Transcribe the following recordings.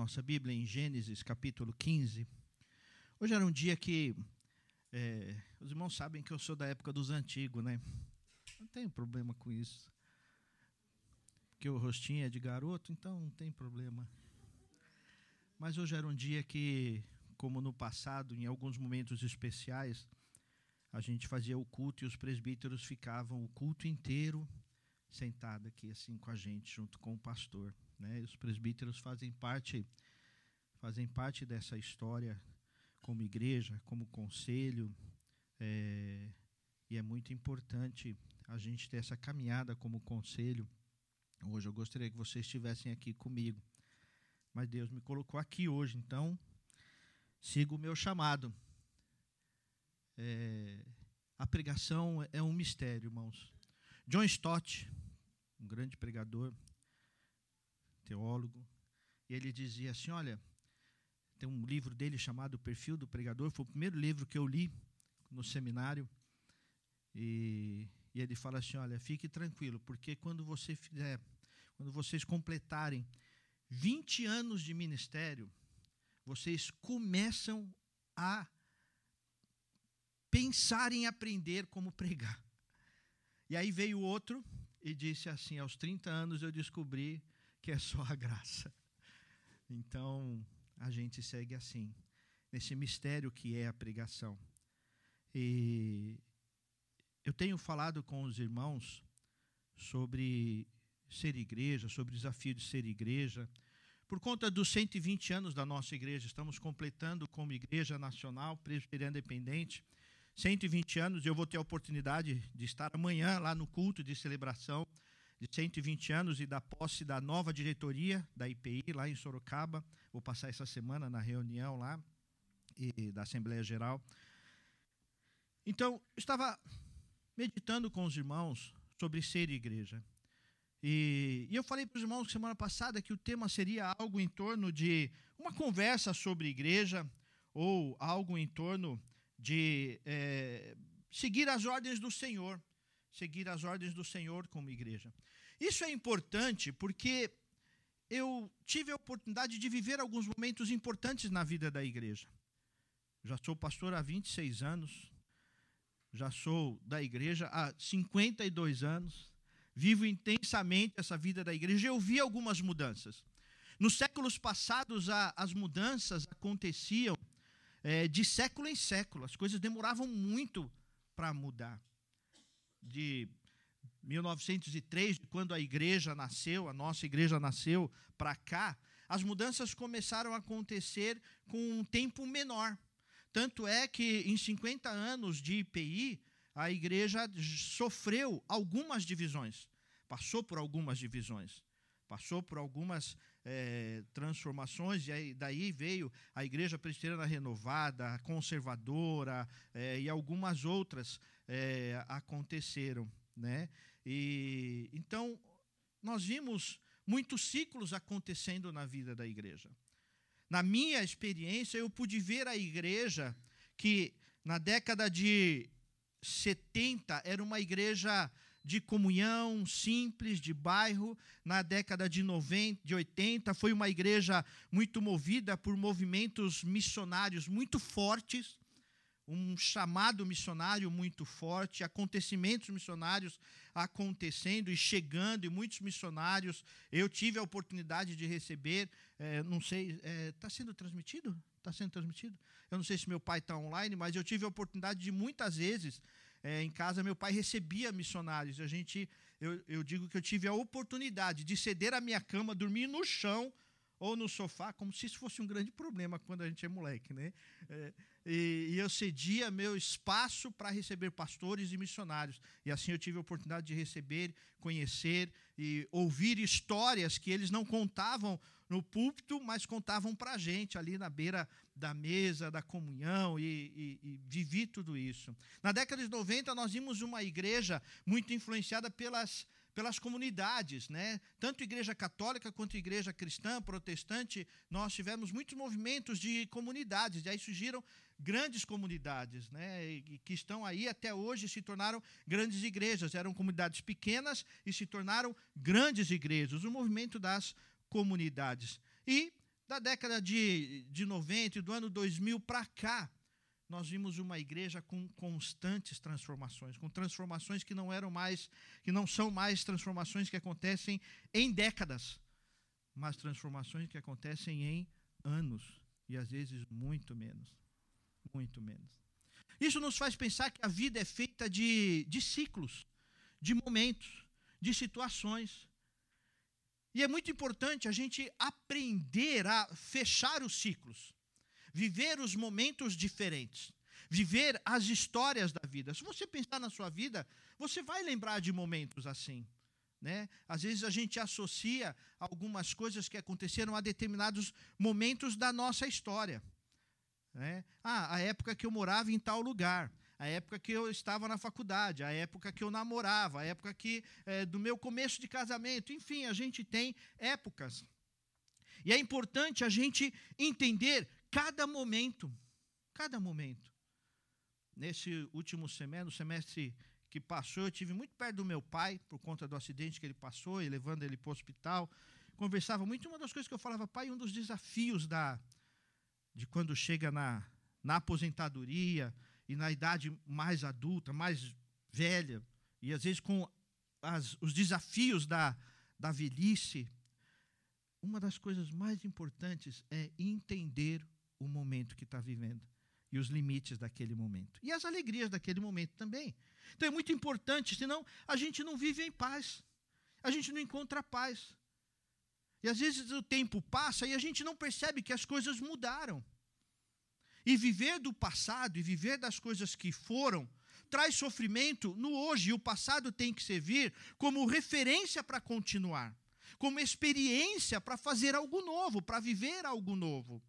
nossa Bíblia em Gênesis capítulo 15. Hoje era um dia que é, os irmãos sabem que eu sou da época dos antigos, né? Não tenho problema com isso. Porque o rostinho é de garoto, então não tem problema. Mas hoje era um dia que, como no passado, em alguns momentos especiais, a gente fazia o culto e os presbíteros ficavam o culto inteiro sentado aqui assim com a gente, junto com o pastor. Né? Os presbíteros fazem parte, fazem parte dessa história como igreja, como conselho, é, e é muito importante a gente ter essa caminhada como conselho. Hoje eu gostaria que vocês estivessem aqui comigo, mas Deus me colocou aqui hoje, então siga o meu chamado. É, a pregação é um mistério, irmãos. John Stott, um grande pregador, teólogo, e ele dizia assim: Olha, tem um livro dele chamado Perfil do Pregador, foi o primeiro livro que eu li no seminário, e, e ele fala assim: Olha, fique tranquilo, porque quando você fizer, quando vocês completarem 20 anos de ministério, vocês começam a pensar em aprender como pregar. E aí veio outro e disse assim: aos 30 anos eu descobri que é só a graça. Então, a gente segue assim, nesse mistério que é a pregação. E eu tenho falado com os irmãos sobre ser igreja, sobre o desafio de ser igreja. Por conta dos 120 anos da nossa igreja, estamos completando como Igreja Nacional Presbiteriana Independente 120 anos. Eu vou ter a oportunidade de estar amanhã lá no culto de celebração de 120 anos e da posse da nova diretoria da IPI lá em Sorocaba. Vou passar essa semana na reunião lá e, da Assembleia Geral. Então, estava meditando com os irmãos sobre ser igreja. E, e eu falei para os irmãos semana passada que o tema seria algo em torno de uma conversa sobre igreja ou algo em torno de é, seguir as ordens do Senhor seguir as ordens do Senhor como igreja. Isso é importante porque eu tive a oportunidade de viver alguns momentos importantes na vida da igreja. Já sou pastor há 26 anos, já sou da igreja há 52 anos, vivo intensamente essa vida da igreja eu vi algumas mudanças. Nos séculos passados, as mudanças aconteciam é, de século em século, as coisas demoravam muito para mudar de 1903, quando a igreja nasceu, a nossa igreja nasceu para cá, as mudanças começaram a acontecer com um tempo menor. Tanto é que em 50 anos de IPI, a igreja sofreu algumas divisões, passou por algumas divisões, passou por algumas é, transformações, e aí, daí veio a igreja presbiteriana renovada, conservadora, é, e algumas outras é, aconteceram. Né? E, então, nós vimos muitos ciclos acontecendo na vida da igreja. Na minha experiência, eu pude ver a igreja que, na década de 70, era uma igreja de comunhão simples, de bairro. Na década de 90, de 80, foi uma igreja muito movida por movimentos missionários muito fortes um chamado missionário muito forte, acontecimentos missionários acontecendo e chegando, e muitos missionários. Eu tive a oportunidade de receber, é, não sei, está é, tá sendo transmitido? Está sendo transmitido? Eu não sei se meu pai está online, mas eu tive a oportunidade de muitas vezes, é, em casa, meu pai recebia missionários. A gente, eu, eu digo que eu tive a oportunidade de ceder a minha cama, dormir no chão ou no sofá, como se isso fosse um grande problema quando a gente é moleque, né? É, e, e, eu cedia meu espaço para receber pastores e missionários. E assim eu tive a oportunidade de receber, conhecer e ouvir histórias que eles não contavam no púlpito, mas contavam para a gente ali na beira da mesa, da comunhão, e, e, e vivi tudo isso. Na década de 90, nós vimos uma igreja muito influenciada pelas pelas comunidades, né? Tanto igreja católica quanto igreja cristã, protestante, nós tivemos muitos movimentos de comunidades, e aí surgiram grandes comunidades, né? que estão aí até hoje se tornaram grandes igrejas. Eram comunidades pequenas e se tornaram grandes igrejas. O movimento das comunidades. E da década de, de 90 e do ano 2000 para cá, nós vimos uma igreja com constantes transformações, com transformações que não eram mais, que não são mais transformações que acontecem em décadas, mas transformações que acontecem em anos e às vezes muito menos, muito menos. Isso nos faz pensar que a vida é feita de, de ciclos, de momentos, de situações. E é muito importante a gente aprender a fechar os ciclos, viver os momentos diferentes, viver as histórias da vida. Se você pensar na sua vida, você vai lembrar de momentos assim. Né? Às vezes a gente associa algumas coisas que aconteceram a determinados momentos da nossa história. Né? Ah, a época que eu morava em tal lugar a época que eu estava na faculdade, a época que eu namorava, a época que é, do meu começo de casamento, enfim, a gente tem épocas. E é importante a gente entender cada momento, cada momento. Nesse último semestre, no semestre que passou, eu tive muito perto do meu pai por conta do acidente que ele passou e levando ele para o hospital. Conversava muito. Uma das coisas que eu falava, pai, um dos desafios da de quando chega na, na aposentadoria, e na idade mais adulta, mais velha, e às vezes com as, os desafios da, da velhice, uma das coisas mais importantes é entender o momento que está vivendo e os limites daquele momento. E as alegrias daquele momento também. Então é muito importante, senão a gente não vive em paz. A gente não encontra paz. E às vezes o tempo passa e a gente não percebe que as coisas mudaram. E viver do passado e viver das coisas que foram traz sofrimento no hoje, e o passado tem que servir como referência para continuar, como experiência para fazer algo novo, para viver algo novo.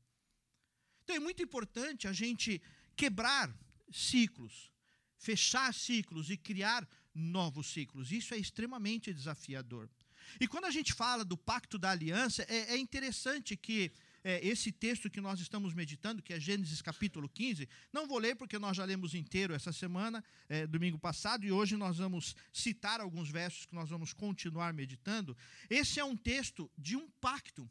Então é muito importante a gente quebrar ciclos, fechar ciclos e criar novos ciclos. Isso é extremamente desafiador. E quando a gente fala do pacto da aliança, é, é interessante que é, esse texto que nós estamos meditando, que é Gênesis capítulo 15. Não vou ler porque nós já lemos inteiro essa semana, é, domingo passado, e hoje nós vamos citar alguns versos que nós vamos continuar meditando. Esse é um texto de um pacto.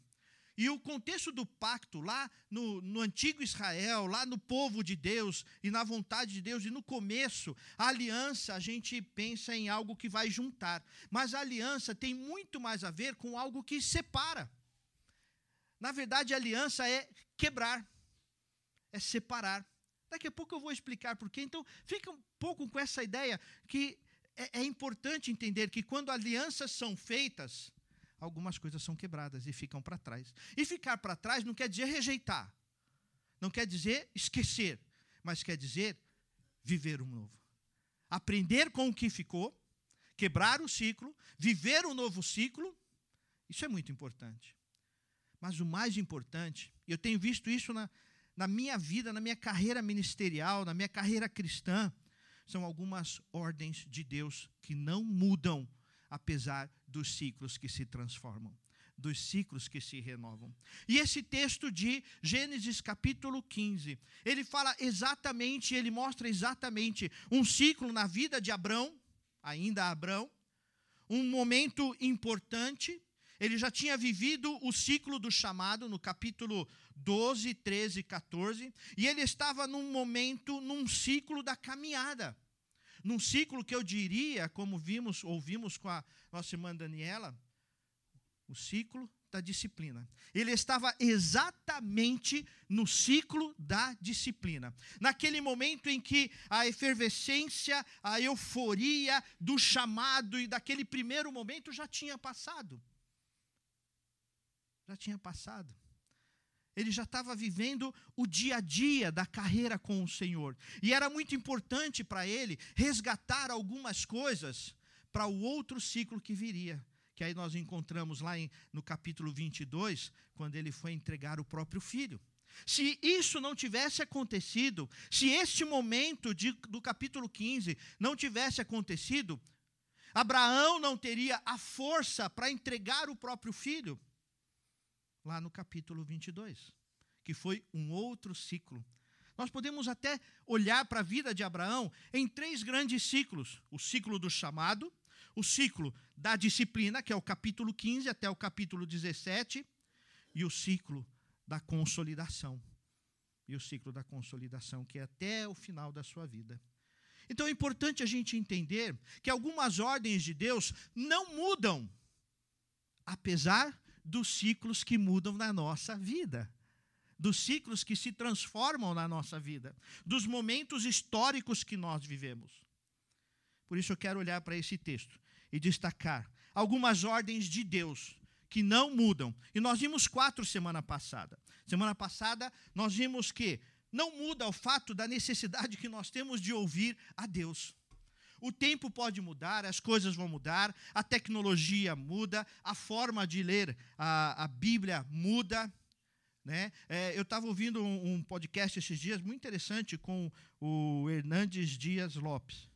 E o contexto do pacto, lá no, no, antigo Israel, lá no povo de Deus e na vontade de Deus, e no começo, a aliança, a gente pensa em algo que vai juntar. Mas a aliança tem muito mais a ver com algo que separa. Na verdade, aliança é quebrar, é separar. Daqui a pouco eu vou explicar por quê. Então, fica um pouco com essa ideia que é, é importante entender que quando alianças são feitas, algumas coisas são quebradas e ficam para trás. E ficar para trás não quer dizer rejeitar, não quer dizer esquecer, mas quer dizer viver um novo. Aprender com o que ficou, quebrar o ciclo, viver um novo ciclo, isso é muito importante. Mas o mais importante, eu tenho visto isso na, na minha vida, na minha carreira ministerial, na minha carreira cristã, são algumas ordens de Deus que não mudam, apesar dos ciclos que se transformam, dos ciclos que se renovam. E esse texto de Gênesis capítulo 15, ele fala exatamente, ele mostra exatamente um ciclo na vida de Abrão, ainda Abrão, um momento importante ele já tinha vivido o ciclo do chamado no capítulo 12, 13, 14, e ele estava num momento, num ciclo da caminhada. Num ciclo que eu diria, como vimos, ouvimos com a nossa irmã Daniela, o ciclo da disciplina. Ele estava exatamente no ciclo da disciplina. Naquele momento em que a efervescência, a euforia do chamado e daquele primeiro momento já tinha passado já tinha passado. Ele já estava vivendo o dia a dia da carreira com o Senhor. E era muito importante para ele resgatar algumas coisas para o outro ciclo que viria. Que aí nós encontramos lá em, no capítulo 22, quando ele foi entregar o próprio filho. Se isso não tivesse acontecido, se este momento de, do capítulo 15 não tivesse acontecido, Abraão não teria a força para entregar o próprio filho lá no capítulo 22, que foi um outro ciclo. Nós podemos até olhar para a vida de Abraão em três grandes ciclos: o ciclo do chamado, o ciclo da disciplina, que é o capítulo 15 até o capítulo 17, e o ciclo da consolidação. E o ciclo da consolidação, que é até o final da sua vida. Então é importante a gente entender que algumas ordens de Deus não mudam, apesar dos ciclos que mudam na nossa vida, dos ciclos que se transformam na nossa vida, dos momentos históricos que nós vivemos. Por isso eu quero olhar para esse texto e destacar algumas ordens de Deus que não mudam. E nós vimos quatro semana passada. Semana passada nós vimos que não muda o fato da necessidade que nós temos de ouvir a Deus. O tempo pode mudar, as coisas vão mudar, a tecnologia muda, a forma de ler a, a Bíblia muda. Né? É, eu estava ouvindo um, um, podcast esses dias muito interessante com o Hernandes Dias Lopes.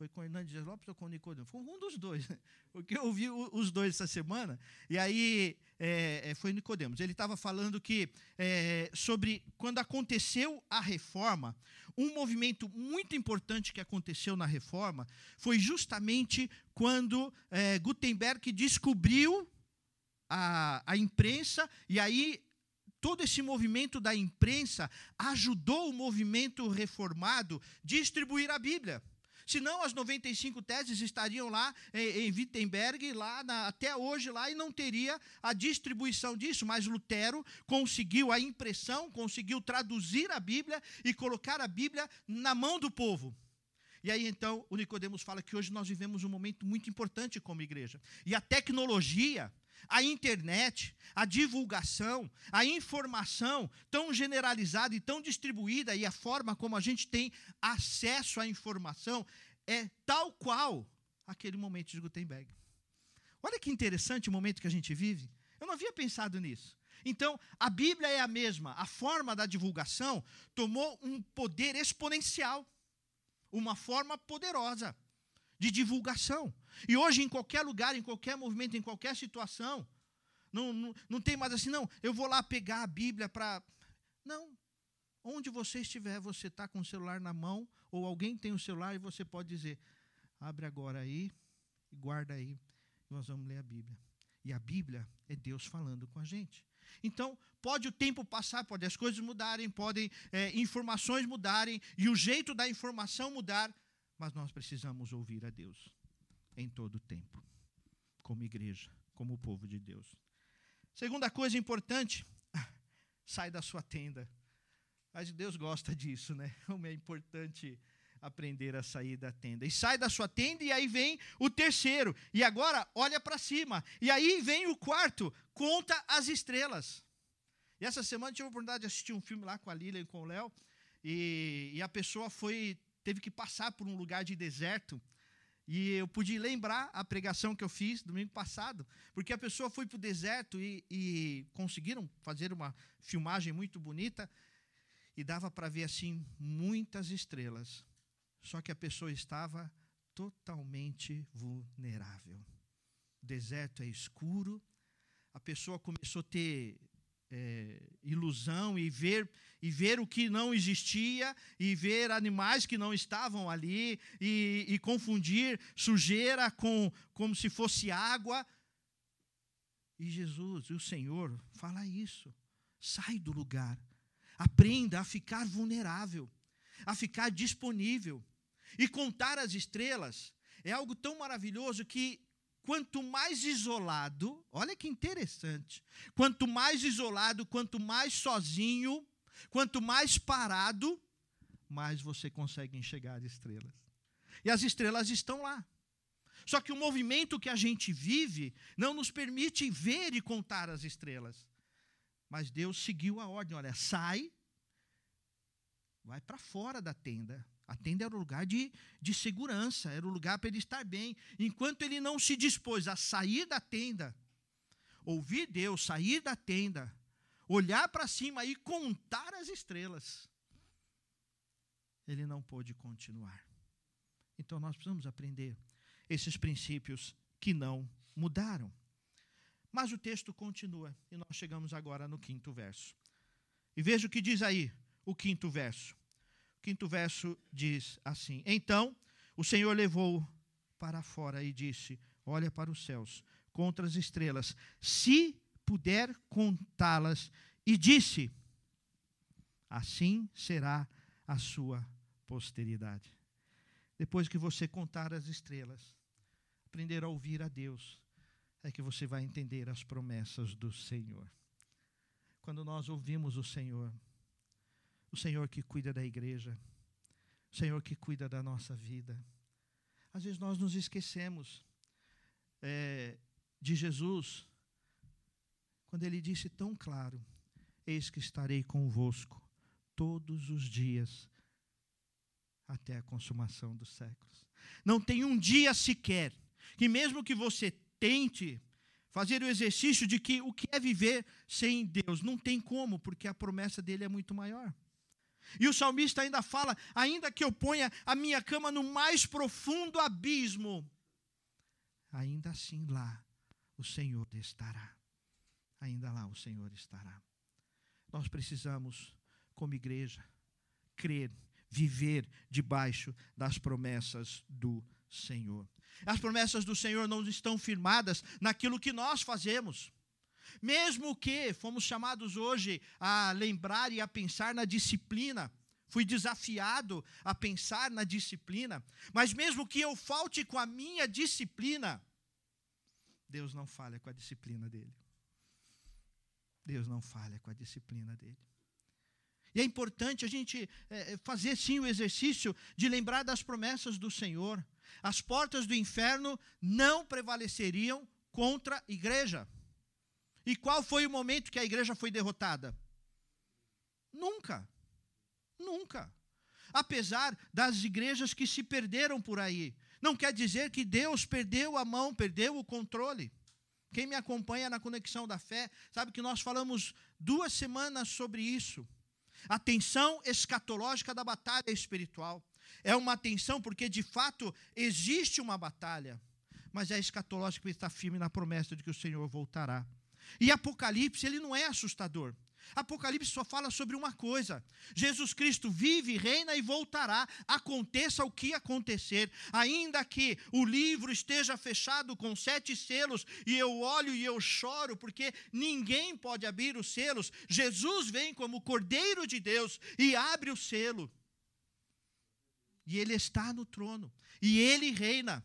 Foi com Hernandes Dias Lopes ou com o Nicodemo? Foi um dos dois, porque eu ouvi os dois essa semana. E aí é, é foi Nicodemos. Ele estava falando que é, sobre quando aconteceu a reforma, um movimento muito importante que aconteceu na reforma foi justamente quando é, Gutenberg descobriu a, a imprensa, e aí todo esse movimento da imprensa ajudou o movimento reformado a distribuir a Bíblia. Senão as 95 teses estariam lá em, em Wittenberg, lá na, até hoje lá, e não teria a distribuição disso. Mas Lutero conseguiu a impressão, conseguiu traduzir a Bíblia e colocar a Bíblia na mão do povo. E aí então o Nicodemos fala que hoje nós vivemos um momento muito importante como igreja. E a tecnologia, a internet, a divulgação, a informação tão generalizada e tão distribuída e a forma como a gente tem acesso à informação é tal qual aquele momento de Gutenberg. Olha que interessante o momento que a gente vive. Eu não havia pensado nisso. Então, a Bíblia é a mesma, a forma da divulgação tomou um poder exponencial, uma forma poderosa de divulgação. E hoje, em qualquer lugar, em qualquer movimento, em qualquer situação, não, não, não tem mais assim, não, eu vou lá pegar a Bíblia para. Não. Onde você estiver, você está com o celular na mão, ou alguém tem o celular e você pode dizer: abre agora aí e guarda aí, nós vamos ler a Bíblia. E a Bíblia é Deus falando com a gente. Então, pode o tempo passar, pode as coisas mudarem, podem é, informações mudarem, e o jeito da informação mudar, mas nós precisamos ouvir a Deus em todo o tempo, como igreja, como povo de Deus. Segunda coisa importante, sai da sua tenda. Mas Deus gosta disso, né? Como é importante aprender a sair da tenda. E sai da sua tenda, e aí vem o terceiro. E agora, olha para cima. E aí vem o quarto, conta as estrelas. E essa semana eu tive a oportunidade de assistir um filme lá com a Lilian e com o Léo. E, e a pessoa foi teve que passar por um lugar de deserto. E eu pude lembrar a pregação que eu fiz domingo passado, porque a pessoa foi para o deserto e, e, conseguiram fazer uma filmagem muito bonita e dava para ver assim muitas estrelas. Só que a pessoa estava totalmente vulnerável. O deserto é escuro, a pessoa começou a ter é, ilusão e ver e ver o que não existia e ver animais que não estavam ali e, e confundir sujeira com como se fosse água. E Jesus e o Senhor fala isso. Sai do lugar. Aprenda a ficar vulnerável a ficar disponível. E contar as estrelas é algo tão maravilhoso que quanto mais isolado, olha que interessante, quanto mais isolado, quanto mais sozinho, quanto mais parado, mais você consegue enxergar as estrelas. E as estrelas estão lá. Só que o movimento que a gente vive não nos permite ver e contar as estrelas. Mas Deus seguiu a ordem: olha, sai, vai para fora da tenda, a tenda era o lugar de, de segurança, era o lugar para ele estar bem. Enquanto ele não se dispôs a sair da tenda, ouvir Deus, sair da tenda, olhar para cima e contar as estrelas, ele não pôde continuar. Então nós precisamos aprender esses princípios que não mudaram. Mas o texto continua e nós chegamos agora no quinto verso. E veja o que diz aí o quinto verso quinto verso diz assim: Então o Senhor levou para fora e disse: Olha para os céus, contra as estrelas, se puder contá-las, e disse: Assim será a sua posteridade. Depois que você contar as estrelas, aprender a ouvir a Deus, é que você vai entender as promessas do Senhor. Quando nós ouvimos o Senhor, o Senhor que cuida da igreja, o Senhor que cuida da nossa vida, às vezes nós nos esquecemos é, de Jesus, quando ele disse tão claro: Eis que estarei convosco todos os dias até a consumação dos séculos. Não tem um dia sequer que, mesmo que você tente fazer o exercício de que o que é viver sem Deus, não tem como, porque a promessa dele é muito maior. E o salmista ainda fala: ainda que eu ponha a minha cama no mais profundo abismo, ainda assim lá o Senhor estará. Ainda lá o Senhor estará. Nós precisamos, como igreja, crer, viver debaixo das promessas do Senhor. As promessas do Senhor não estão firmadas naquilo que nós fazemos. Mesmo que fomos chamados hoje a lembrar e a pensar na disciplina, fui desafiado a pensar na disciplina, mas mesmo que eu falte com a minha disciplina, Deus não falha com a disciplina dele. Deus não falha com a disciplina dele. E é importante a gente é, fazer sim o exercício de lembrar das promessas do Senhor. As portas do inferno não prevaleceriam contra a igreja. E qual foi o momento que a igreja foi derrotada? Nunca. Nunca. Apesar das igrejas que se perderam por aí. Não quer dizer que Deus perdeu a mão, perdeu o controle. Quem me acompanha na conexão da fé, sabe que nós falamos duas semanas sobre isso. A tensão escatológica da batalha espiritual. É uma tensão porque, de fato, existe uma batalha, mas é escatológica porque está firme na promessa de que o Senhor voltará. E Apocalipse, ele não é assustador. Apocalipse só fala sobre uma coisa: Jesus Cristo vive, reina e voltará, aconteça o que acontecer. Ainda que o livro esteja fechado com sete selos, e eu olho e eu choro, porque ninguém pode abrir os selos, Jesus vem como Cordeiro de Deus e abre o selo. E ele está no trono, e ele reina.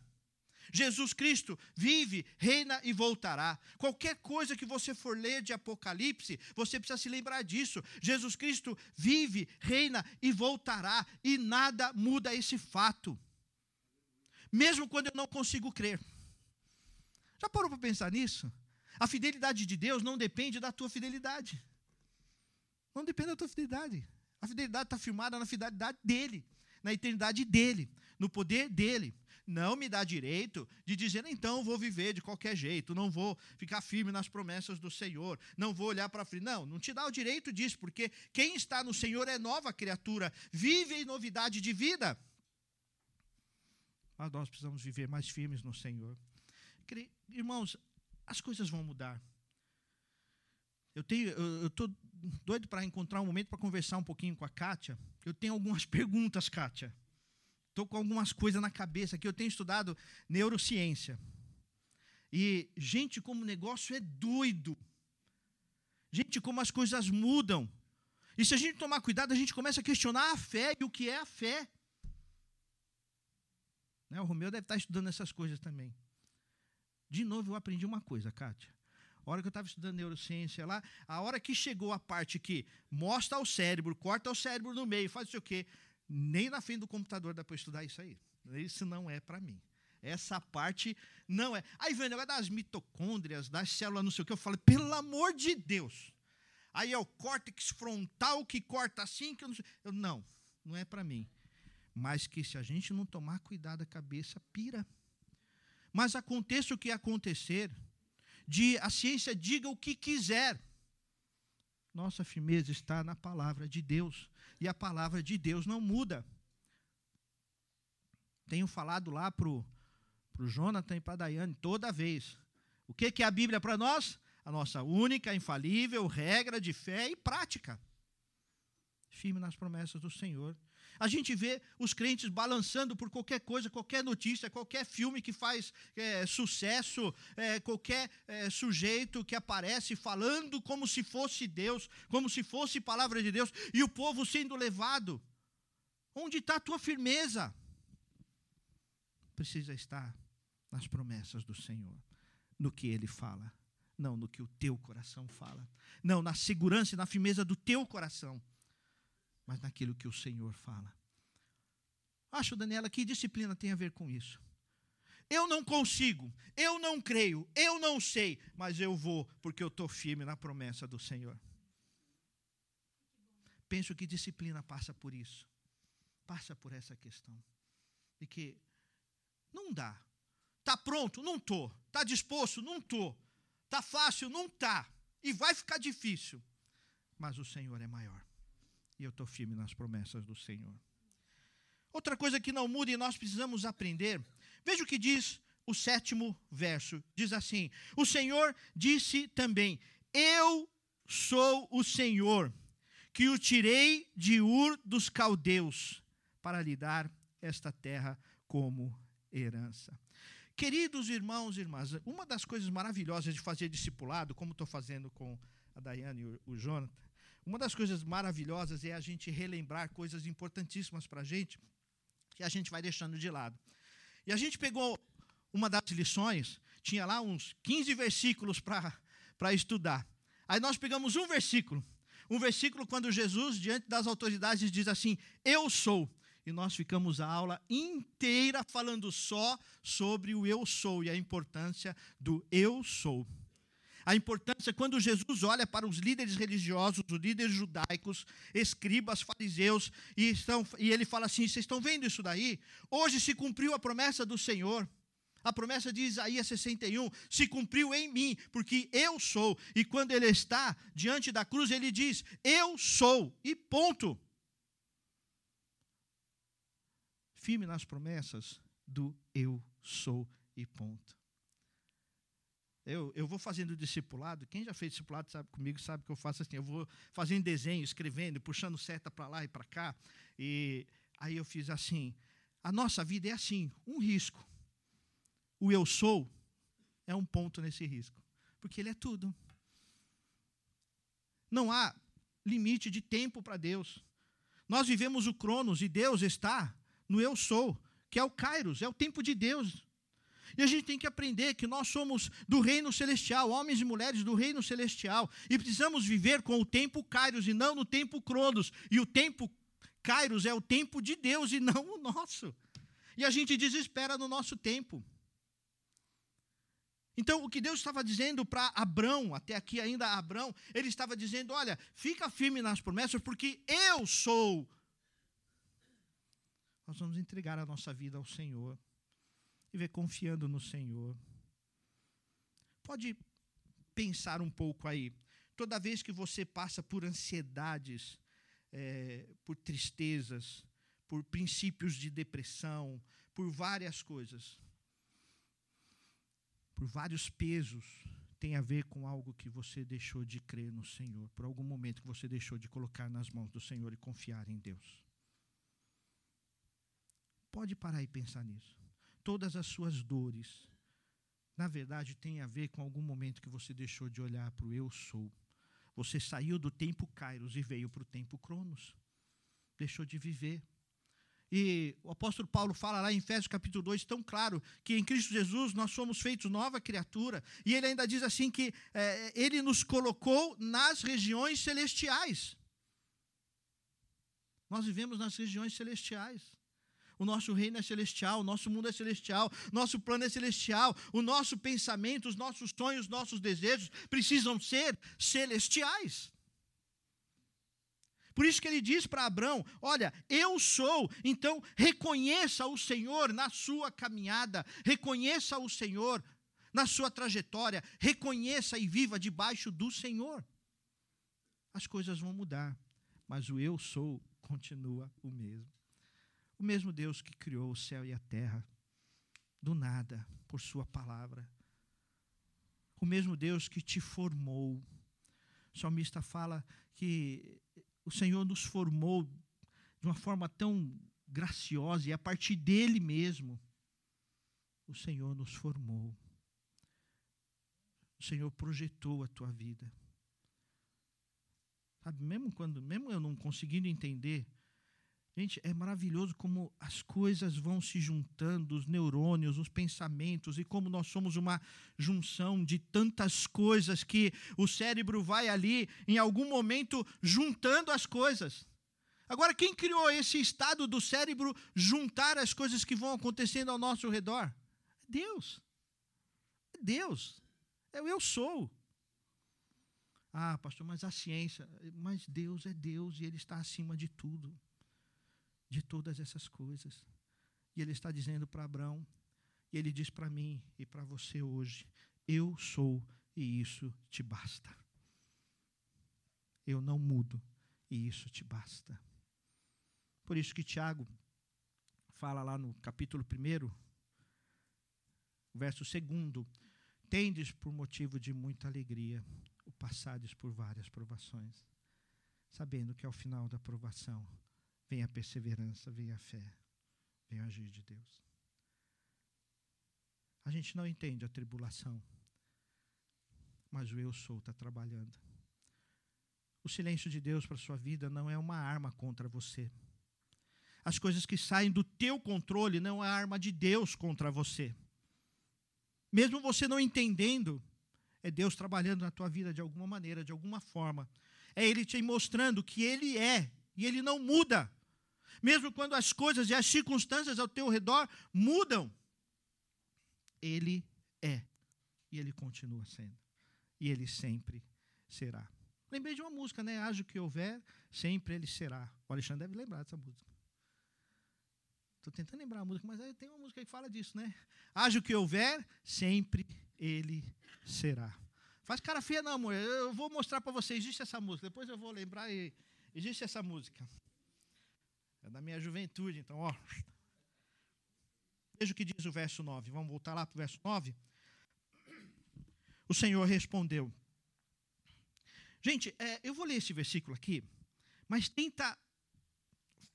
Jesus Cristo vive, reina e voltará. Qualquer coisa que você for ler de Apocalipse, você precisa se lembrar disso. Jesus Cristo vive, reina e voltará, e nada muda esse fato. Mesmo quando eu não consigo crer. Já parou para pensar nisso? A fidelidade de Deus não depende da tua fidelidade. Não depende da tua fidelidade. A fidelidade está firmada na fidelidade dele, na eternidade dele, no poder dele não me dá direito de dizer, então vou viver de qualquer jeito, não vou ficar firme nas promessas do Senhor, não vou olhar para frente. Não, não te dá o direito disso, porque quem está no Senhor é nova criatura, vive em novidade de vida. Mas nós precisamos viver mais firmes no Senhor. Irmãos, as coisas vão mudar. Eu tenho, eu estou doido para encontrar um momento para conversar um pouquinho com a Kátia. Eu tenho algumas perguntas, Kátia. Estou com algumas coisas na cabeça que eu tenho estudado neurociência. E, gente, como o negócio é doido. Gente, como as coisas mudam. E se a gente tomar cuidado, a gente começa a questionar a fé e o que é a fé. Né? O Romeu deve estar estudando essas coisas também. De novo, eu aprendi uma coisa, Kátia. A hora que eu estava estudando neurociência lá, a hora que chegou a parte que mostra o cérebro, corta o cérebro no meio, faz o quê? Nem na frente do computador dá para estudar isso aí. Isso não é para mim. Essa parte não é. Aí vem o negócio das mitocôndrias, das células, não sei o que. Eu falo, pelo amor de Deus. Aí é o córtex frontal que corta assim, que eu não sei. Eu, não, não é para mim. Mas que se a gente não tomar cuidado, a cabeça pira. Mas aconteça o que acontecer, de a ciência diga o que quiser. Nossa firmeza está na palavra de Deus e a palavra de Deus não muda. Tenho falado lá para o Jonathan e para a Daiane toda vez. O que, que é a Bíblia para nós? A nossa única, infalível regra de fé e prática. Firme nas promessas do Senhor. A gente vê os crentes balançando por qualquer coisa, qualquer notícia, qualquer filme que faz é, sucesso, é, qualquer é, sujeito que aparece falando como se fosse Deus, como se fosse palavra de Deus, e o povo sendo levado. Onde está a tua firmeza? Precisa estar nas promessas do Senhor, no que Ele fala, não no que o teu coração fala, não na segurança e na firmeza do teu coração mas naquilo que o Senhor fala. Acho, Daniela, que disciplina tem a ver com isso. Eu não consigo, eu não creio, eu não sei, mas eu vou, porque eu estou firme na promessa do Senhor. Penso que disciplina passa por isso, passa por essa questão. De que não dá. Está pronto? Não estou. Está disposto? Não estou. Está fácil? Não está. E vai ficar difícil. Mas o Senhor é maior. E eu estou firme nas promessas do Senhor. Outra coisa que não muda e nós precisamos aprender. Veja o que diz o sétimo verso. Diz assim: O Senhor disse também: Eu sou o Senhor, que o tirei de Ur dos caldeus, para lhe dar esta terra como herança. Queridos irmãos e irmãs, uma das coisas maravilhosas de fazer discipulado, como estou fazendo com a Daiane e o Jonathan, uma das coisas maravilhosas é a gente relembrar coisas importantíssimas para a gente que a gente vai deixando de lado. E a gente pegou uma das lições, tinha lá uns 15 versículos para estudar. Aí nós pegamos um versículo, um versículo quando Jesus, diante das autoridades, diz assim: Eu sou. E nós ficamos a aula inteira falando só sobre o eu sou e a importância do eu sou a importância quando Jesus olha para os líderes religiosos, os líderes judaicos, escribas, fariseus, e, estão, e ele fala assim: vocês estão vendo isso daí? Hoje se cumpriu a promessa do Senhor. A promessa de Isaías 61 se cumpriu em mim, porque eu sou. E quando ele está diante da cruz, ele diz: Eu sou, e ponto. Firme nas promessas do eu sou, e ponto. Eu, eu vou fazendo discipulado, quem já fez discipulado sabe comigo, sabe que eu faço assim, eu vou fazendo desenho, escrevendo, puxando seta para lá e para cá. E aí eu fiz assim, a nossa vida é assim, um risco. O eu sou é um ponto nesse risco, porque ele é tudo. Não há limite de tempo para Deus. Nós vivemos o Cronos e Deus está no eu sou, que é o Kairos, é o tempo de Deus. E a gente tem que aprender que nós somos do reino celestial, homens e mulheres do reino celestial, e precisamos viver com o tempo Kairos e não no tempo Cronos. E o tempo Kairos é o tempo de Deus e não o nosso. E a gente desespera no nosso tempo. Então, o que Deus estava dizendo para Abrão, até aqui ainda Abrão, ele estava dizendo: olha, fica firme nas promessas, porque eu sou. Nós vamos entregar a nossa vida ao Senhor viver confiando no Senhor. Pode pensar um pouco aí. Toda vez que você passa por ansiedades, é, por tristezas, por princípios de depressão, por várias coisas, por vários pesos, tem a ver com algo que você deixou de crer no Senhor, por algum momento que você deixou de colocar nas mãos do Senhor e confiar em Deus. Pode parar e pensar nisso todas as suas dores, na verdade, tem a ver com algum momento que você deixou de olhar para o eu sou. Você saiu do tempo Kairos e veio para o tempo Cronos. Deixou de viver. E o apóstolo Paulo fala lá em Efésios capítulo 2, tão claro, que em Cristo Jesus nós somos feitos nova criatura. E ele ainda diz assim que é, ele nos colocou nas regiões celestiais. Nós vivemos nas regiões celestiais. O nosso reino é celestial, o nosso mundo é celestial, nosso plano é celestial, o nosso pensamento, os nossos sonhos, os nossos desejos precisam ser celestiais. Por isso que ele diz para Abraão: Olha, eu sou, então reconheça o Senhor na sua caminhada, reconheça o Senhor na sua trajetória, reconheça e viva debaixo do Senhor. As coisas vão mudar, mas o eu sou continua o mesmo. O mesmo Deus que criou o céu e a terra, do nada, por Sua palavra. O mesmo Deus que te formou. O salmista fala que o Senhor nos formou de uma forma tão graciosa, e a partir dele mesmo, o Senhor nos formou. O Senhor projetou a tua vida. Sabe, mesmo quando, mesmo eu não conseguindo entender, gente, é maravilhoso como as coisas vão se juntando, os neurônios, os pensamentos, e como nós somos uma junção de tantas coisas que o cérebro vai ali, em algum momento, juntando as coisas. Agora, quem criou esse estado do cérebro juntar as coisas que vão acontecendo ao nosso redor? Deus. É Deus. É o eu sou. Ah, pastor, mas a ciência. Mas Deus é Deus e Ele está acima de tudo, de todas essas coisas. E Ele está dizendo para Abraão, e Ele diz para mim e para você hoje: Eu sou e isso te basta. Eu não mudo e isso te basta. Por isso que Tiago fala lá no capítulo 1, verso 2: Tendes por motivo de muita alegria o passades por várias provações, sabendo que ao final da provação vem a perseverança, vem a fé, vem o agir de Deus. A gente não entende a tribulação, mas o eu sou está trabalhando. O silêncio de Deus para a sua vida não é uma arma contra você. As coisas que saem do teu controle não é arma de Deus contra você. Mesmo você não entendendo, é Deus trabalhando na tua vida de alguma maneira, de alguma forma. É Ele te mostrando que Ele é e Ele não muda. Mesmo quando as coisas e as circunstâncias ao teu redor mudam, Ele é e Ele continua sendo. E Ele sempre será. Lembrei de uma música, né? Haja o que houver, sempre Ele será. O Alexandre deve lembrar dessa música. Estou tentando lembrar a música, mas tem uma música que fala disso, né? Haja o que houver, sempre ele será. Faz cara feia, não, amor. Eu vou mostrar para você. Existe essa música. Depois eu vou lembrar. E existe essa música. É da minha juventude, então, ó. Veja o que diz o verso 9. Vamos voltar lá para o verso 9. O Senhor respondeu. Gente, é, eu vou ler esse versículo aqui, mas tenta.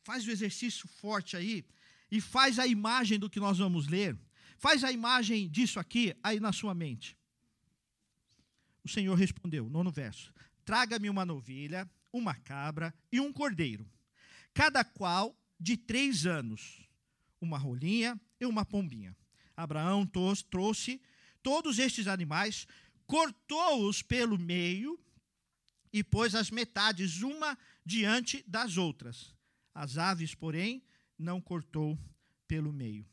Faz o exercício forte aí e faz a imagem do que nós vamos ler. Faz a imagem disso aqui aí na sua mente. O Senhor respondeu, nono verso: Traga-me uma novilha, uma cabra e um cordeiro, cada qual de três anos, uma rolinha e uma pombinha. Abraão trouxe todos estes animais, cortou-os pelo meio e pôs as metades uma diante das outras. As aves, porém, não cortou pelo meio.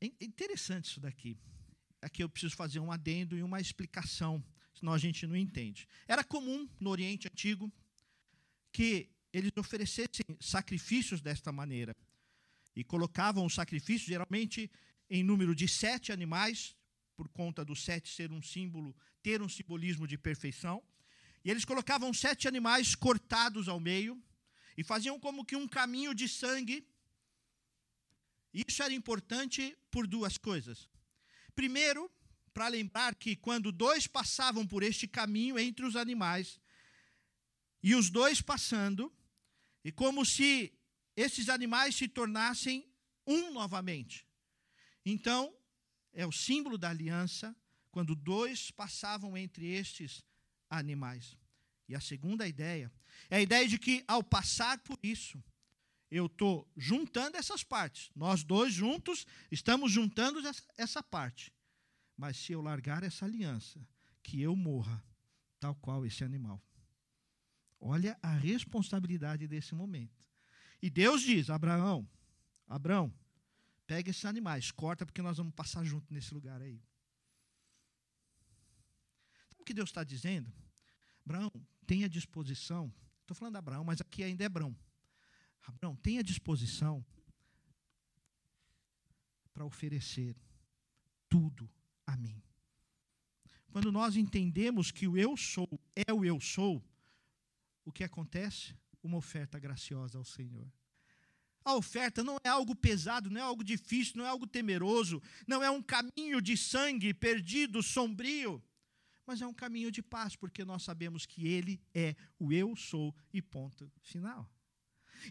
É interessante isso daqui. Aqui eu preciso fazer um adendo e uma explicação, senão a gente não entende. Era comum no Oriente Antigo que eles oferecessem sacrifícios desta maneira. E colocavam o sacrifício, geralmente, em número de sete animais, por conta do sete ser um símbolo, ter um simbolismo de perfeição. E eles colocavam sete animais cortados ao meio, e faziam como que um caminho de sangue. Isso era importante por duas coisas. Primeiro, para lembrar que quando dois passavam por este caminho entre os animais, e os dois passando, e como se esses animais se tornassem um novamente. Então, é o símbolo da aliança quando dois passavam entre estes animais. E a segunda ideia é a ideia de que, ao passar por isso, eu estou juntando essas partes. Nós dois juntos estamos juntando essa, essa parte. Mas se eu largar essa aliança, que eu morra, tal qual esse animal. Olha a responsabilidade desse momento. E Deus diz: Abraão, Abraão, pega esses animais, corta, porque nós vamos passar junto nesse lugar aí. Sabe o que Deus está dizendo? Abraão, tenha disposição. Estou falando de Abraão, mas aqui ainda é Abraão. Abraão, tenha disposição para oferecer tudo a mim. Quando nós entendemos que o eu sou é o eu sou, o que acontece? Uma oferta graciosa ao Senhor. A oferta não é algo pesado, não é algo difícil, não é algo temeroso, não é um caminho de sangue perdido, sombrio mas é um caminho de paz, porque nós sabemos que Ele é o eu sou e ponto final.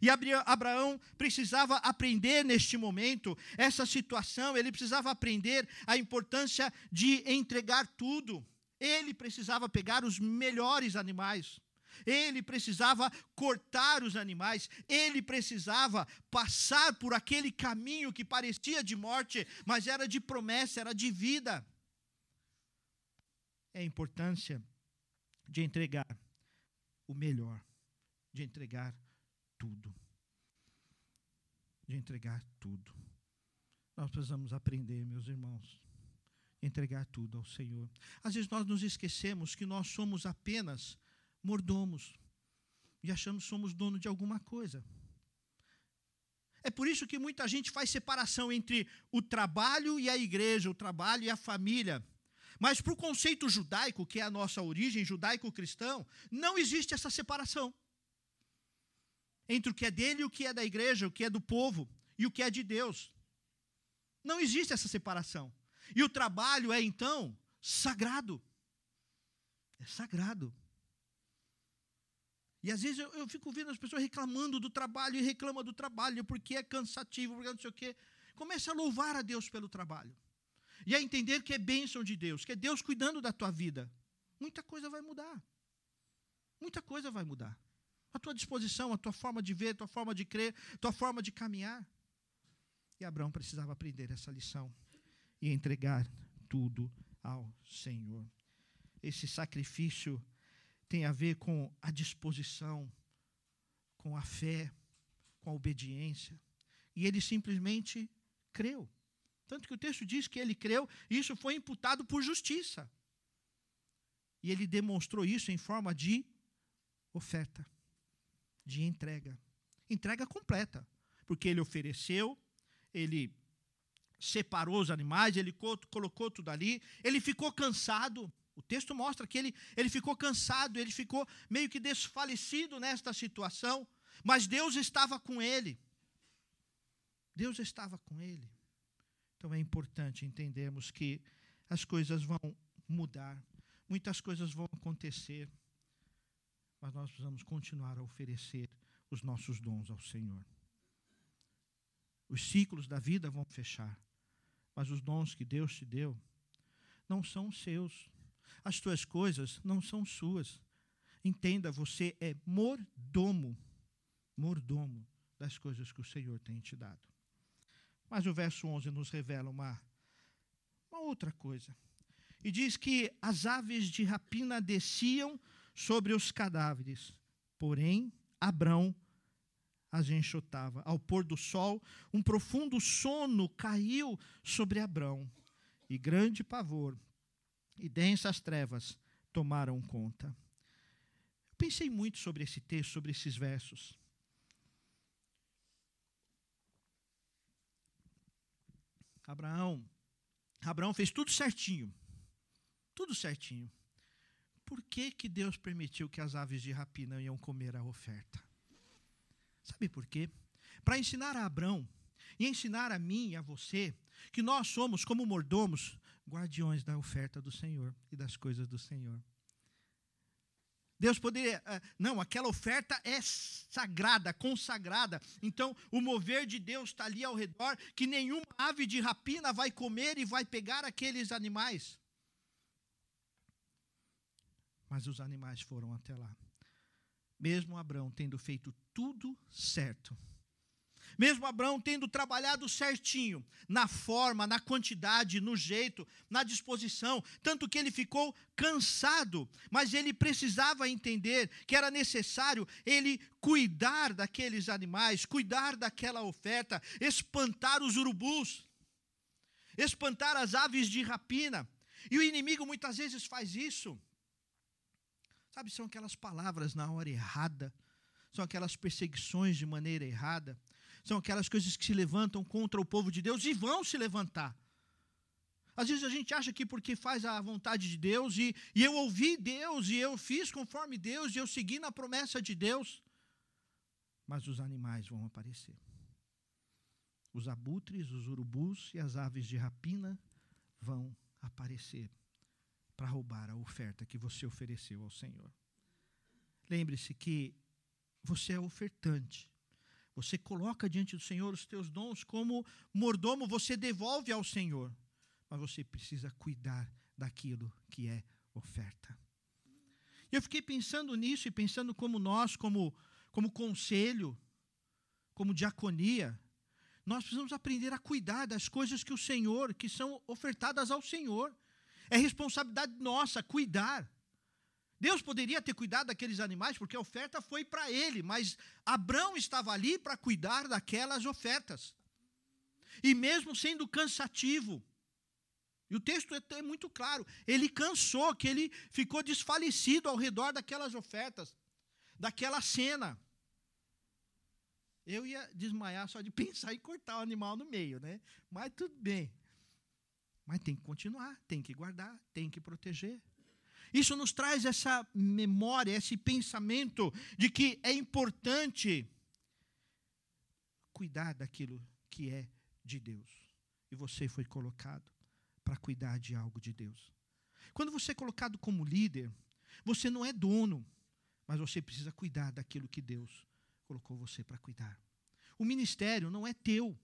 E Abraão precisava aprender neste momento, essa situação, ele precisava aprender a importância de entregar tudo. Ele precisava pegar os melhores animais. Ele precisava cortar os animais, ele precisava passar por aquele caminho que parecia de morte, mas era de promessa, era de vida. É a importância de entregar o melhor, de entregar tudo. De entregar tudo. Nós precisamos aprender, meus irmãos, entregar tudo ao Senhor. Às vezes nós nos esquecemos que nós somos apenas mordomos e achamos que somos dono de alguma coisa. É por isso que muita gente faz separação entre o trabalho e a igreja, o trabalho e a família. Mas para o conceito judaico, que é a nossa origem, judaico-cristão, não existe essa separação entre o que é dele e o que é da igreja, o que é do povo e o que é de Deus. Não existe essa separação. E o trabalho é então sagrado. É sagrado. E às vezes eu, eu fico vendo as pessoas reclamando do trabalho e reclama do trabalho porque é cansativo, porque não sei o quê. Comece a louvar a Deus pelo trabalho. E a entender que é bênção de Deus, que é Deus cuidando da tua vida. Muita coisa vai mudar. Muita coisa vai mudar. A tua disposição, a tua forma de ver, a tua forma de crer, a tua forma de caminhar. E Abraão precisava aprender essa lição e entregar tudo ao Senhor. Esse sacrifício tem a ver com a disposição, com a fé, com a obediência. E ele simplesmente creu. Tanto que o texto diz que ele creu, e isso foi imputado por justiça. E ele demonstrou isso em forma de oferta, de entrega. Entrega completa. Porque ele ofereceu, ele separou os animais, ele colocou tudo ali, ele ficou cansado. O texto mostra que ele, ele ficou cansado, ele ficou meio que desfalecido nesta situação, mas Deus estava com ele. Deus estava com ele. Então é importante entendermos que as coisas vão mudar, muitas coisas vão acontecer, mas nós precisamos continuar a oferecer os nossos dons ao Senhor. Os ciclos da vida vão fechar, mas os dons que Deus te deu não são seus. As tuas coisas não são suas. Entenda, você é mordomo, mordomo das coisas que o Senhor tem te dado. Mas o verso 11 nos revela uma, uma outra coisa. E diz que as aves de rapina desciam sobre os cadáveres, porém Abrão as enxotava. Ao pôr do sol, um profundo sono caiu sobre Abrão, e grande pavor e densas trevas tomaram conta. Pensei muito sobre esse texto, sobre esses versos. Abraão, Abraão fez tudo certinho. Tudo certinho. Por que, que Deus permitiu que as aves de rapina iam comer a oferta? Sabe por quê? Para ensinar a Abraão e ensinar a mim e a você que nós somos, como mordomos, guardiões da oferta do Senhor e das coisas do Senhor. Deus poderia. Ah, não, aquela oferta é sagrada, consagrada. Então, o mover de Deus está ali ao redor, que nenhuma ave de rapina vai comer e vai pegar aqueles animais. Mas os animais foram até lá. Mesmo Abraão tendo feito tudo certo mesmo Abraão tendo trabalhado certinho, na forma, na quantidade, no jeito, na disposição, tanto que ele ficou cansado, mas ele precisava entender que era necessário ele cuidar daqueles animais, cuidar daquela oferta, espantar os urubus, espantar as aves de rapina. E o inimigo muitas vezes faz isso. Sabe, são aquelas palavras na hora errada, são aquelas perseguições de maneira errada são aquelas coisas que se levantam contra o povo de Deus e vão se levantar. Às vezes a gente acha que porque faz a vontade de Deus e, e eu ouvi Deus e eu fiz conforme Deus e eu segui na promessa de Deus, mas os animais vão aparecer. Os abutres, os urubus e as aves de rapina vão aparecer para roubar a oferta que você ofereceu ao Senhor. Lembre-se que você é ofertante Você coloca diante do Senhor os teus dons como mordomo, você devolve ao Senhor. Mas você precisa cuidar daquilo que é oferta. E eu fiquei pensando nisso e pensando como nós, como, como conselho, como diaconia, nós precisamos aprender a cuidar das coisas que o Senhor, que são ofertadas ao Senhor. É responsabilidade nossa cuidar. Deus poderia ter cuidado daqueles animais, porque a oferta foi para ele, mas Abraão estava ali para cuidar daquelas ofertas. E mesmo sendo cansativo, e o texto é, é muito claro, ele cansou, que ele ficou desfalecido ao redor daquelas ofertas, daquela cena. Eu ia desmaiar só de pensar em cortar o animal no meio, né? Mas tudo bem. Mas tem que continuar, tem que guardar, tem que proteger. Isso nos traz essa memória, esse pensamento de que é importante cuidar daquilo que é de Deus. E você foi colocado para cuidar de algo de Deus. Quando você é colocado como líder, você não é dono, mas você precisa cuidar daquilo que Deus colocou você para cuidar. O ministério não é teu.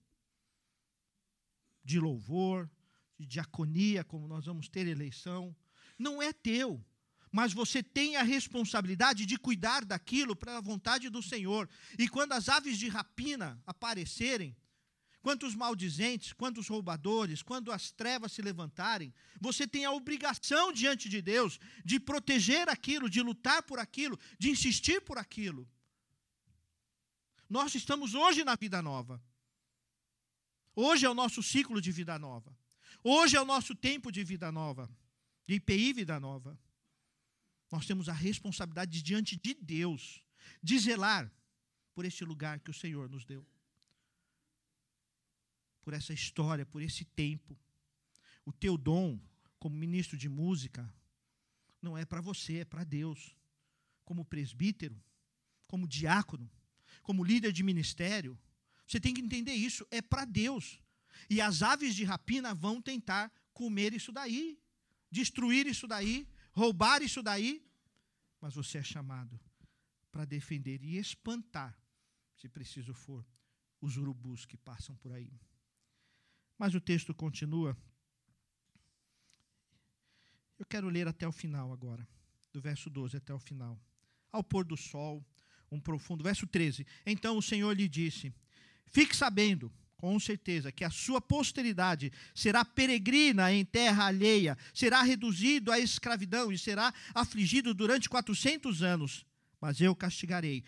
De louvor, de diaconia, como nós vamos ter eleição, não é teu. Mas você tem a responsabilidade de cuidar daquilo para a vontade do Senhor. E quando as aves de rapina aparecerem, quantos maldizentes, quantos roubadores, quando as trevas se levantarem, você tem a obrigação diante de Deus de proteger aquilo, de lutar por aquilo, de insistir por aquilo. Nós estamos hoje na vida nova. Hoje é o nosso ciclo de vida nova. Hoje é o nosso tempo de vida nova, de IPI vida nova. Nós temos a responsabilidade diante de Deus de zelar por este lugar que o Senhor nos deu. Por essa história, por esse tempo. O teu dom como ministro de música não é para você, é para Deus. Como presbítero, como diácono, como líder de ministério, você tem que entender isso, é para Deus. E as aves de rapina vão tentar comer isso daí, destruir isso daí, roubar isso daí. Mas você é chamado para defender e espantar, se preciso for, os urubus que passam por aí. Mas o texto continua. Eu quero ler até o final agora, do verso 12 até o final. Ao pôr do sol, um profundo. Verso 13. Então o Senhor lhe disse: Fique sabendo, com certeza, que a sua posteridade será peregrina em terra alheia, será reduzido à escravidão e será afligido durante 400 anos. Mas eu castigarei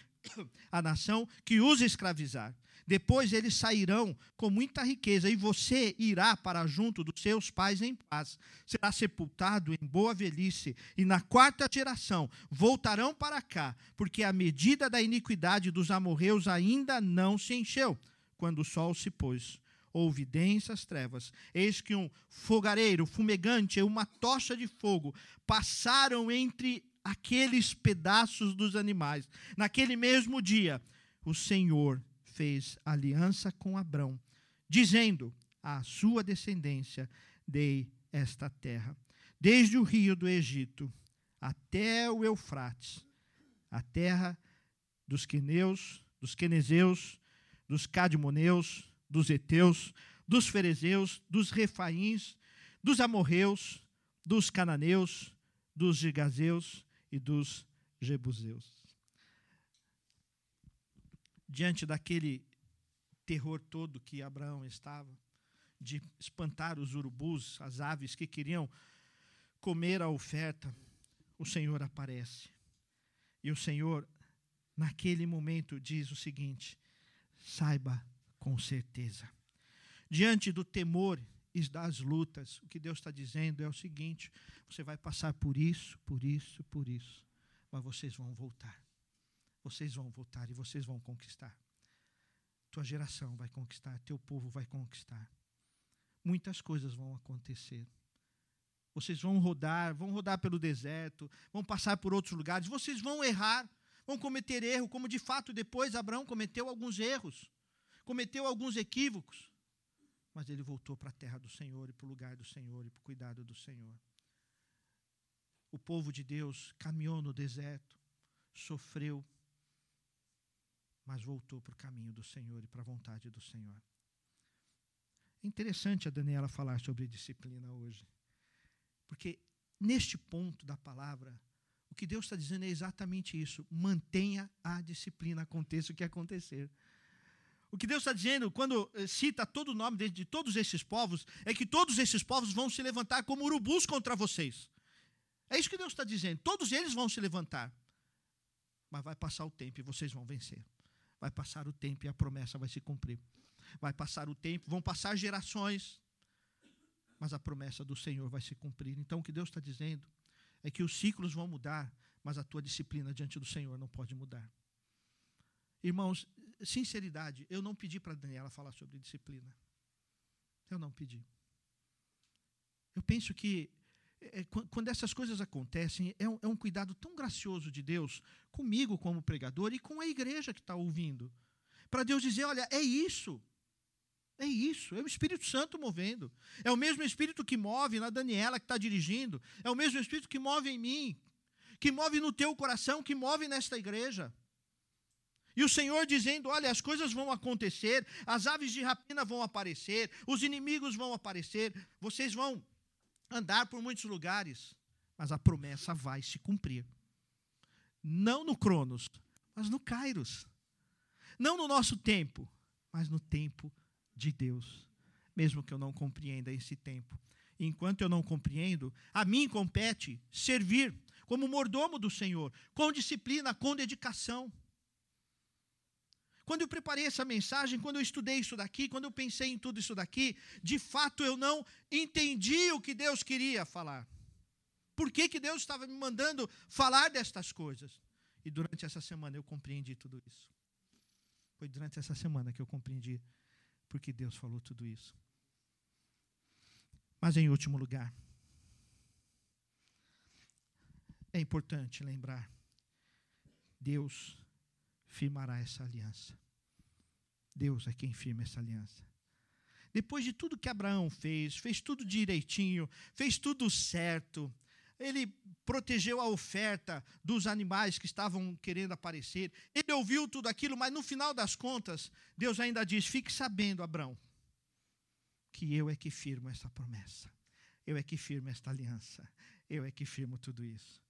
a nação que os escravizar. Depois eles sairão com muita riqueza, e você irá para junto dos seus pais em paz. Será sepultado em boa velhice, e na quarta geração voltarão para cá, porque a medida da iniquidade dos amorreus ainda não se encheu. Quando o sol se pôs, houve densas trevas. Eis que um fogareiro fumegante e uma tocha de fogo passaram entre aqueles pedaços dos animais. Naquele mesmo dia, o Senhor fez aliança com Abrão, dizendo: à sua descendência dei esta terra, desde o rio do Egito até o Eufrates, a terra dos queneus, dos quenezeus, dos cadmoneus, dos heteus, dos ferezeus, dos refaíns, dos amorreus, dos cananeus, dos gigazeus e dos jebuseus diante daquele terror todo que Abraão estava, de espantar os urubus, as aves que queriam comer a oferta, o Senhor aparece. E o Senhor, naquele momento, diz o seguinte: saiba com certeza. Diante do temor e das lutas, o que Deus está dizendo é o seguinte: você vai passar por isso, por isso, por isso, mas vocês vão voltar. Vocês vão voltar e vocês vão conquistar. Tua geração vai conquistar, teu povo vai conquistar. Muitas coisas vão acontecer. Vocês vão rodar, vão rodar pelo deserto, vão passar por outros lugares, vocês vão errar, vão cometer erro, como de fato depois Abraão cometeu alguns erros, cometeu alguns equívocos. Mas ele voltou para a terra do Senhor e para o lugar do Senhor e para o cuidado do Senhor. O povo de Deus caminhou no deserto, sofreu, mas voltou para o caminho do Senhor e para a vontade do Senhor. É interessante a Daniela falar sobre disciplina hoje, porque neste ponto da palavra, o que Deus está dizendo é exatamente isso: mantenha a disciplina, aconteça o que acontecer. O que Deus está dizendo, quando eh, cita todo o nome de, de, todos esses povos, é que todos esses povos vão se levantar como urubus contra vocês. É isso que Deus está dizendo. Todos eles vão se levantar. Mas vai passar o tempo e vocês vão vencer. Vai passar o tempo e a promessa vai se cumprir. Vai passar o tempo, vão passar gerações, mas a promessa do Senhor vai se cumprir. Então, o que Deus está dizendo é que os ciclos vão mudar, mas a tua disciplina diante do Senhor não pode mudar. Irmãos, sinceridade, eu não pedi para Daniela falar sobre disciplina. Eu não pedi. Eu penso que é, quando essas coisas acontecem, é é um, cuidado tão gracioso de Deus comigo como pregador e com a igreja que está ouvindo. Para Deus dizer: olha, é isso. É isso, é o Espírito Santo movendo. É o mesmo Espírito que move na Daniela que está dirigindo. É o mesmo Espírito que move em mim, que move no teu coração, que move nesta igreja. E o Senhor dizendo: olha, as coisas vão acontecer, as aves de rapina vão aparecer, os inimigos vão aparecer, vocês vão andar por muitos lugares, mas a promessa vai se cumprir. Não no Cronos, mas no Kairos. Não no nosso tempo, mas no tempo de Deus. Mesmo que eu não compreenda esse tempo. Enquanto eu não compreendo, a mim compete servir como mordomo do Senhor, com disciplina, com dedicação. Quando eu preparei essa mensagem, quando eu estudei isso daqui, quando eu pensei em tudo isso daqui, de fato eu não entendi o que Deus queria falar. Por que, que Deus estava me mandando falar destas coisas? E durante essa semana eu compreendi tudo isso. Foi durante essa semana que eu compreendi porque Deus falou tudo isso. Mas em último lugar, é importante lembrar: Deus firmará essa aliança. Deus é quem firma essa aliança. Depois de tudo que Abraão fez, fez tudo direitinho, fez tudo certo, ele protegeu a oferta dos animais que estavam querendo aparecer, ele ouviu tudo aquilo, mas no final das contas, Deus ainda diz: fique sabendo, Abraão, que eu é que firmo essa promessa, eu é que firmo esta aliança, eu é que firmo tudo isso.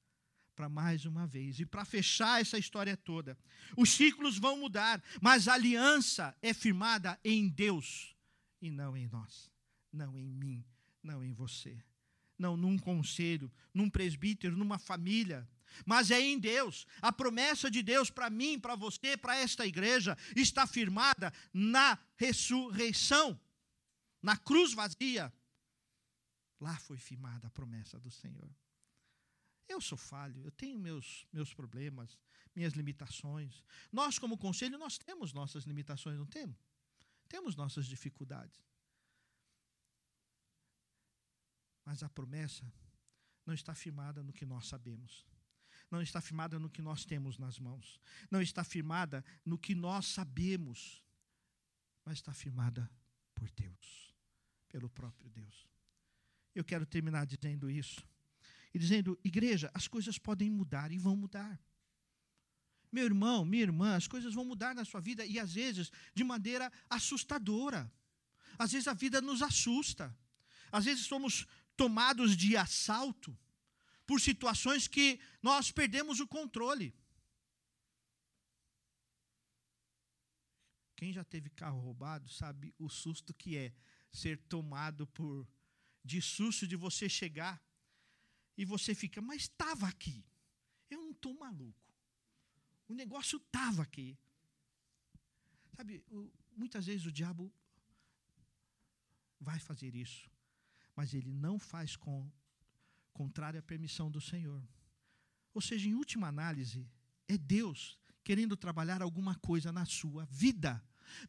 Para mais uma vez. E para fechar essa história toda, os ciclos vão mudar, mas a aliança é firmada em Deus e não em nós, não em mim, não em você, não num conselho, num presbítero, numa família. Mas é em Deus. A promessa de Deus para mim, para você, para esta igreja, está firmada na ressurreição, na cruz vazia. Lá foi firmada a promessa do Senhor. Eu sou falho, eu tenho meus, meus problemas, minhas limitações. Nós, como conselho, nós temos nossas limitações, não temos? Temos nossas dificuldades. Mas a promessa não está firmada no que nós sabemos. Não está firmada no que nós temos nas mãos. Não está firmada no que nós sabemos. Mas está firmada por Deus, pelo próprio Deus. Eu quero terminar dizendo isso e dizendo: igreja, as coisas podem mudar e vão mudar. Meu irmão, minha irmã, as coisas vão mudar na sua vida e às vezes de maneira assustadora. Às vezes a vida nos assusta. Às vezes somos tomados de assalto por situações que nós perdemos o controle. Quem já teve carro roubado sabe o susto que é ser tomado por de susto de você chegar e você fica, mas estava aqui. Eu não estou maluco. O negócio estava aqui. Sabe, muitas vezes o diabo vai fazer isso, mas ele não faz com contrário à permissão do Senhor. Ou seja, em última análise, é Deus querendo trabalhar alguma coisa na sua vida.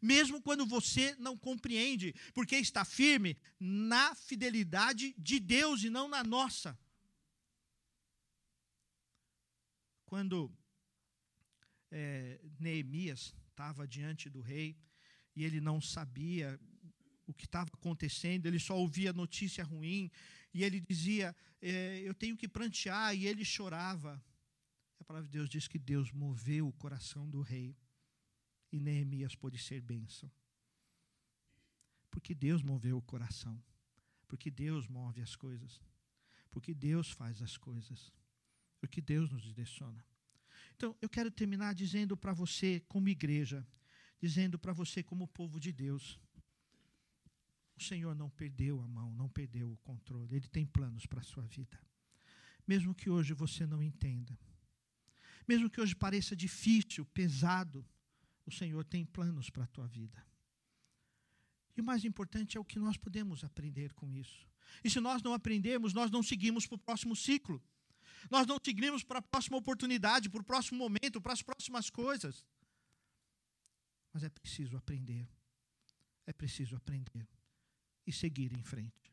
Mesmo quando você não compreende, porque está firme na fidelidade de Deus e não na nossa. quando é, Neemias estava diante do rei e ele não sabia o que estava acontecendo, ele só ouvia notícia ruim e ele dizia: é, Eu tenho que prantear, e ele chorava. A palavra de Deus diz que Deus moveu o coração do rei e Neemias pôde ser bênção. Porque Deus moveu o coração. Porque Deus move as coisas. Porque Deus faz as coisas. Porque Deus nos direciona. Então, eu quero terminar dizendo para você, como igreja, dizendo para você, como povo de Deus, o Senhor não perdeu a mão, não perdeu o controle. Ele tem planos para a sua vida. Mesmo que hoje você não entenda, mesmo que hoje pareça difícil, pesado, o Senhor tem planos para a tua vida. E o mais importante é o que nós podemos aprender com isso. E se nós não aprendermos, nós não seguimos para o próximo ciclo. Nós não seguimos para a próxima oportunidade, para o próximo momento, para as próximas coisas. Mas é preciso aprender. É preciso aprender e seguir em frente.